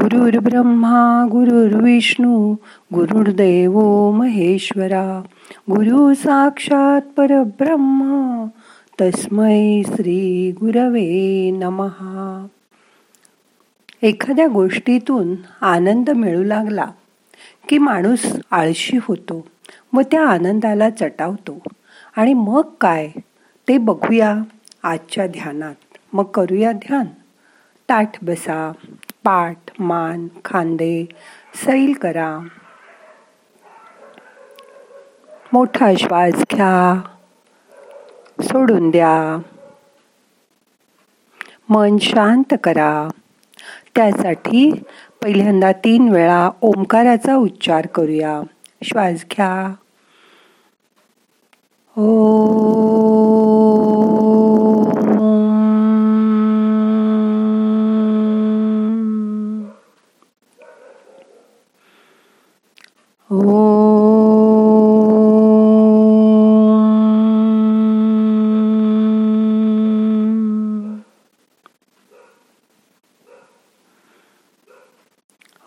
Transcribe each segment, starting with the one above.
गुरुर् ब्रह्मा गुरुर्विष्णू गुरुर्देव महेश्वरा गुरु साक्षात परब्रह्म तस्मै श्री गुरवे नमहा एखाद्या गोष्टीतून आनंद मिळू लागला की माणूस आळशी होतो व त्या आनंदाला चटावतो. आणि मग काय? ते बघूया आजच्या ध्यानात. मग करूया ध्यान. ताठ बसा. पाठ मान खांदे सैल करा. मोठा श्वास घ्या. सोडून द्या. मन शांत करा. त्यासाठी पहिल्यांदा तीन वेळा ओंकाराचा उच्चार करूया. श्वास घ्या. ओ.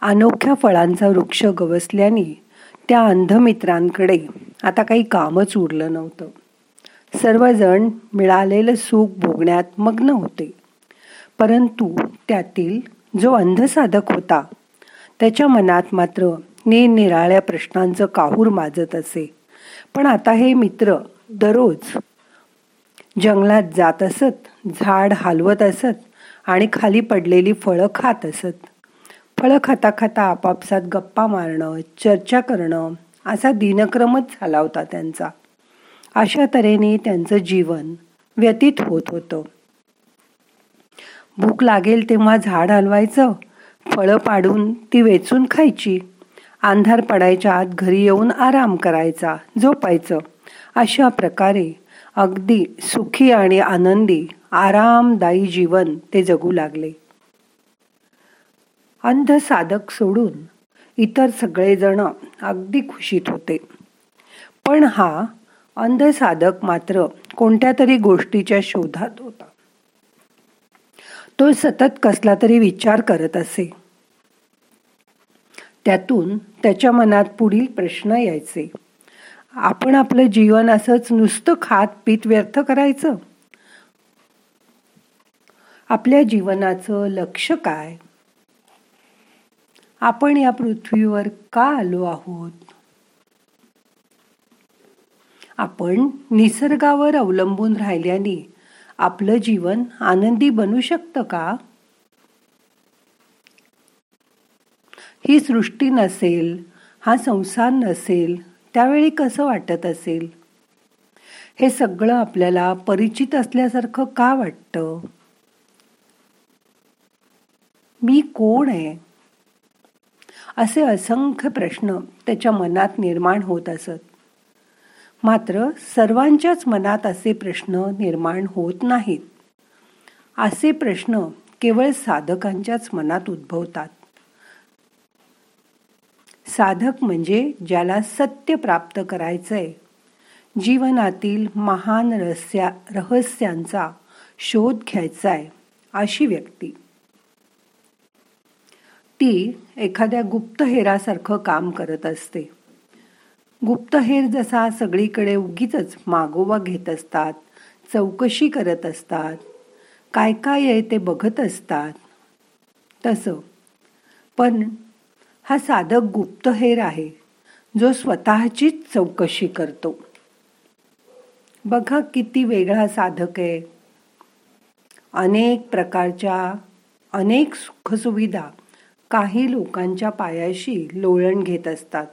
अनोख्या फळांचा वृक्ष गवसल्याने त्या अंधमित्रांकडे आता काही कामच उरलं नव्हतं. सर्वजण मिळालेलं सुख भोगण्यात मग्न होते. परंतु त्यातील जो अंधसाधक होता त्याच्या मनात मात्र निरनिराळ्या प्रश्नांचं काहूर माजत असे. पण आता हे मित्र दररोज जंगलात जात असत झाड हलवत असत आणि खाली पडलेली फळं खात असत. फळं खाता खाता आपापसात गप्पा मारणं चर्चा करणं असा दिनक्रमच झाला होता त्यांचा. अशा तऱ्हेने त्यांचं जीवन व्यतीत होत होतं. भूक लागेल तेव्हा झाड हलवायचं फळं पाडून ती वेचून खायची अंधार पडायच्या आत घरी येऊन आराम करायचा झोपायचं अशा प्रकारे अगदी सुखी आणि आनंदी आरामदायी जीवन ते जगू लागले. अंध साधक सोडून इतर सगळेजण अगदी खुशीत होते. पण हा अंध साधक मात्र कोणत्या तरी गोष्टीच्या शोधात होता. तो सतत कसला तरी विचार करत असे. त्यातून त्याच्या मनात पुढील प्रश्न यायचे. आपण आपलं जीवन असंच नुसतं खात पीत व्यर्थ करायचं? आपल्या जीवनाचं लक्ष काय? आपण या पृथ्वीवर का आलो आहोत? आपण निसर्गावर अवलंबून राहिल्याने आपलं जीवन आनंदी बनू शकतं का? ही सृष्टी नसेल हा संसार नसेल त्यावेळी कसं वाटत असेल? हे सगळं आपल्याला परिचित असल्यासारखं का वाटतं? मी कोण आहे? असे असंख्य प्रश्न त्याच्या मनात निर्माण होत असत. मात्र सर्वांच्याच मनात असे प्रश्न निर्माण होत नाहीत. असे प्रश्न केवळ साधकांच्याच मनात उद्भवतात. साधक म्हणजे ज्याला सत्य प्राप्त करायचंय. जीवनातील महान रहस्या रहस्यांचा शोध घ्यायचा आहे अशी व्यक्ती. ती एखाद्या गुप्तहेरासारखं काम करत असते. गुप्तहेर जसा सगळीकडे उगीच मागोवा घेत असतात चौकशी करत असतात काय काय आहे ते बघत असतात. तसं. पण हा साधक गुप्तहेर आहे जो स्वतःचीच चौकशी करतो. बघा किती वेगळा साधक आहे. अनेक प्रकारच्या अनेक सुखसुविधा काही लोकांच्या पायाशी लोळण घेत असतात.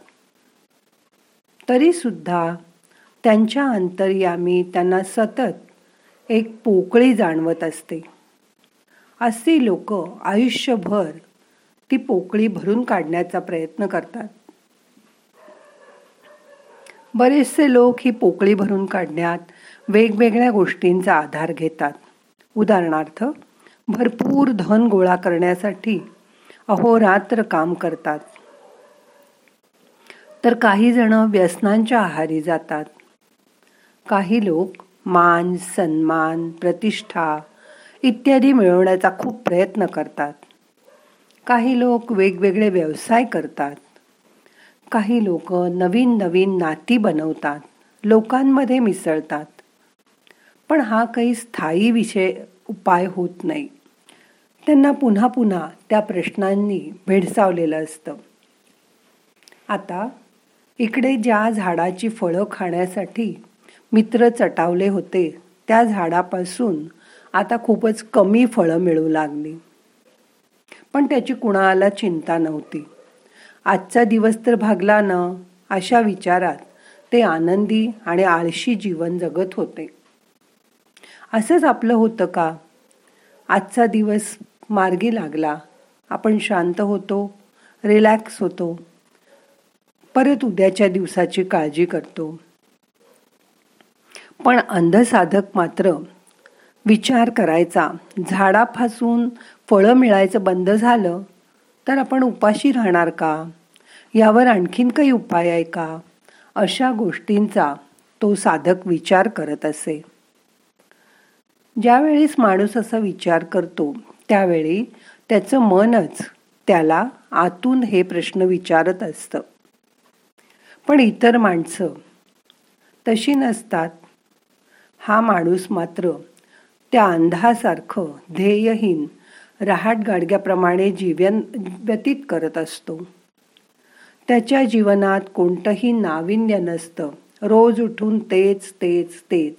तरी सुद्धा त्यांच्या अंतर्यामी त्यांना सतत एक पोकळी जाणवत असते. असे लोक आयुष्यभर ती पोकळी भरून काढण्याचा प्रयत्न करतात. बरेचसे लोक ही पोकळी भरून काढण्यात वेगवेगळ्या गोष्टींचा आधार घेतात. उदाहरणार्थ भरपूर धन गोळा करण्यासाठी अहोरात्र काम करतात. तर काही जण व्यसनांच्या आहारी जातात. काही लोक मान सन्मान प्रतिष्ठा इत्यादी मिळवण्याचा खूप प्रयत्न करतात. काही लोक वेगवेगळे व्यवसाय करतात. काही लोक नवीन नवीन नाती बनवतात. लोकांमध्ये मिसळतात. पण हा काही स्थायी विषय उपाय होत नाही. त्यांना पुन्हा पुन्हा त्या प्रश्नांनी भेडसावलेलं असतं. आता इकडे ज्या झाडाची फळं खाण्यासाठी मित्र चटावले होते त्या झाडापासून आता खूपच कमी फळं मिळू लागली. पण त्याची कुणाला चिंता नव्हती. आजचा दिवस तर भागला ना अशा विचारात ते आनंदी आणि आळशी जीवन जगत होते. असंच आपलं होतं का? आजचा दिवस मार्गी लागला. आपण शांत होतो रिलॅक्स होतो. परत उद्याच्या दिवसाची काळजी करतो. पण अंधसाधक मात्र विचार करायचा. झाडापासून फळं मिळायचं बंद झालं तर आपण उपाशी राहणार का? यावर आणखीन काही उपाय आहे का? अशा गोष्टींचा तो साधक विचार करत असे. ज्यावेळेस माणूस असा विचार करतो त्यावेळी त्याचं मनच त्याला आतून हे प्रश्न विचारत असतं. पण इतर माणसं तशी नसतात. हा माणूस मात्र त्या अंधासारखं ध्येयहीन रहाट गाडग्याप्रमाणे जीवन व्यतीत करत असतो. त्याच्या जीवनात कोणतंही नाविन्य नसतं. रोज उठून तेच तेच तेच.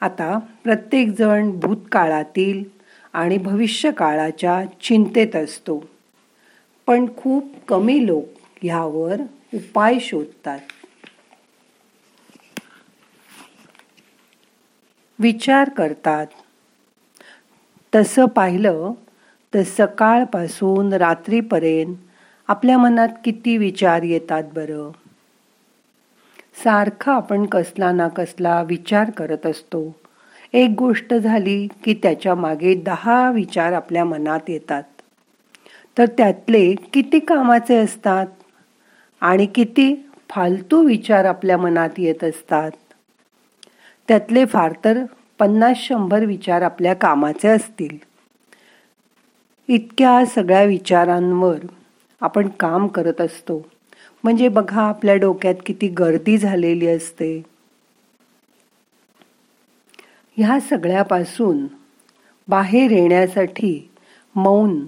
आता प्रत्येकजण भूतकाळातील आणि भविष्य काळाच्या चिंतेत असतो. पण खूप कमी लोक ह्यावर उपाय शोधतात. विचार करतात. तसं पाहिलं तर सकाळपासून रात्रीपर्यंत आपल्या मनात किती विचार येतात बरं? सारखा आपण कसला ना कसला विचार करत असतो. एक गोष्ट झाली की त्याच्यामागे दहा विचार आपल्या मनात येतात. तर त्यातले किती कामाचे असतात? आणि किती फालतू विचार आपल्या मनात येत असतात? त्यातले फार तर पन्नास शंभर विचार आपल्या कामाचे असतील. इतक्या सगळ्या विचारांवर आपण काम करत असतो. म्हणजे बघा आपल्या डोक्यात किती गर्दी झालेली असते. ह्या सगळ्यापासून बाहेर येण्यासाठी मौन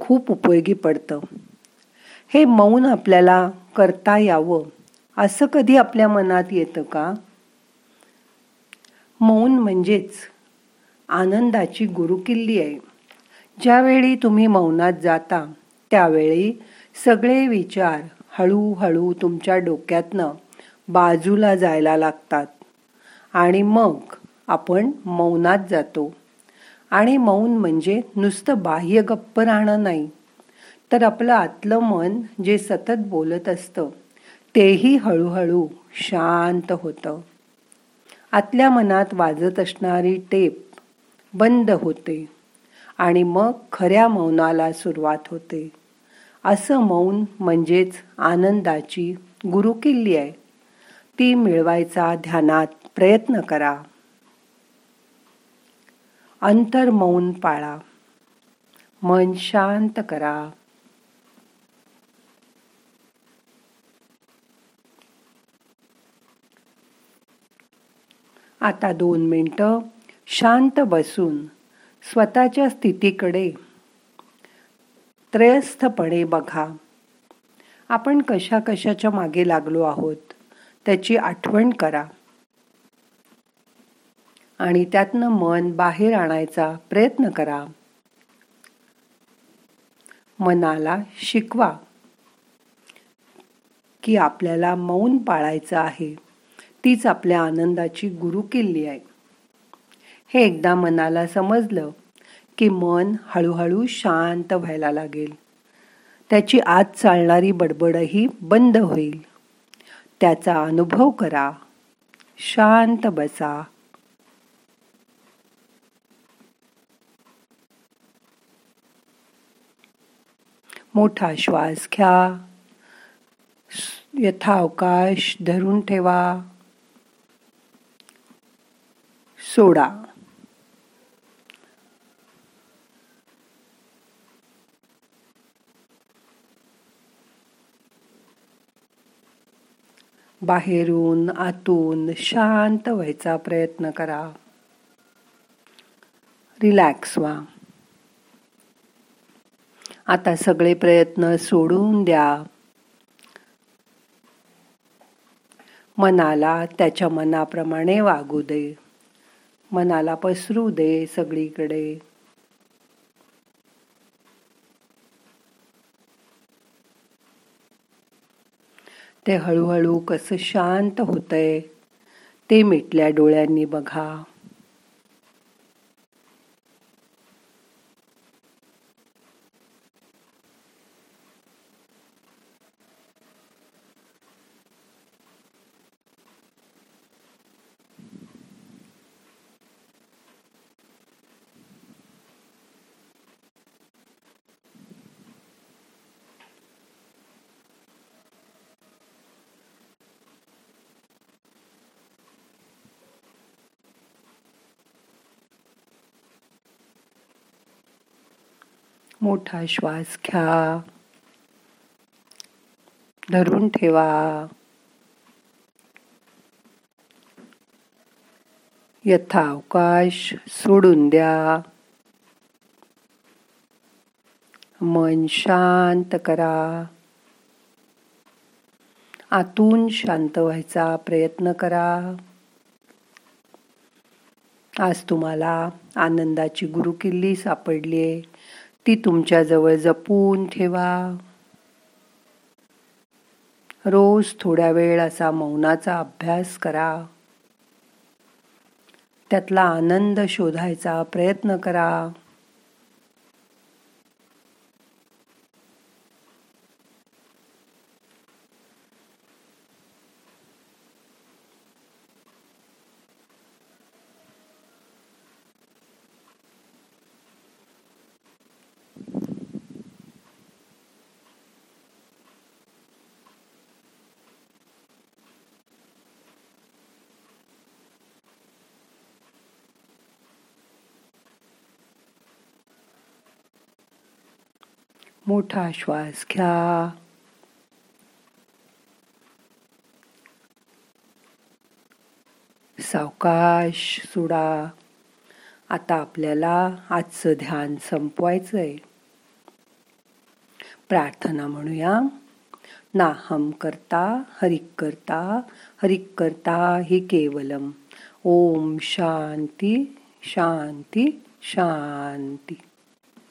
खूप उपयोगी पडतं. हे मौन आपल्याला करता यावं असं कधी आपल्या मनात येतं का? मौन म्हणजेच आनंदाची गुरुकिल्ली आहे. ज्यावेळी तुम्ही मौनात जाता त्यावेळी सगळे विचार हळूहळू तुमच्या डोक्यातनं बाजूला जायला लागतात. आणि मग आपण मौनात जातो. आणि मौन म्हणजे नुसतं बाह्य गप्प राहणं नाही. तर आपलं आतलं मन जे सतत बोलत असतं तेही हळूहळू शांत होतं. आतल्या मनात वाजत असणारी टेप बंद होते आणि मग खऱ्या मौनाला सुरुवात होते. असं मौन म्हणजेच आनंदाची गुरुकिल्ली आहे. ती मिळवायचा ध्यानात प्रयत्न करा. अंतर मौन पाळा. मन शांत करा. आता दोन मिनटं शांत बसून स्वतःच्या स्थितीकडे त्रयस्थपणे बघा. आपण कशा कशाच्या मागे लागलो आहोत त्याची आठवण करा. आणि त्यातनं मन बाहेर आणायचा प्रयत्न करा. मनाला शिकवा की आपल्याला मौन पाळायचं आहे. तीच आपल्या आनंदाची गुरुकिल्ली आहे. हे एकदा मनाला समजलं की मन हळूहळू शांत व्हायला लागेल. त्याची आत चालणारी बडबडही बंद होईल. त्याचा अनुभव करा. शांत बसा. मोठा श्वास घ्या. यथावकाश धरून ठेवा. सोडा. बाहेरून आतून शांत व्हायचा प्रयत्न करा. रिलॅक्स व्हा. आता सगळे प्रयत्न सोडून द्या. मनाला त्याच्या मनाप्रमाणे वागू दे. मनाला पसरू दे सगळीकडे. ते हळूहळू कसं शांत होतंय ते मिटल्या डोळ्यांनी बघा. मोठा श्वास घ्या. धरून ठेवा. यथावकाश सोडून द्या. मन शांत करा. आतून शांत व्हायचा प्रयत्न करा. आज तुम्हाला आनंदाची गुरुकिल्ली सापडली आहे ती तुमच्याजवळ जपून ठेवा. रोज थोड्या वेळ असा मौनाचा अभ्यास करा. त्यातला आनंद शोधायचा प्रयत्न करा. मोठा श्वास घ्या. सावकाश सोडा. आता आपल्याला आजचं ध्यान संपवायचंय. प्रार्थना म्हणूया. नाहम करता हरिक करता हरिक करता हि केवलम. ओम शांती शांती शांती.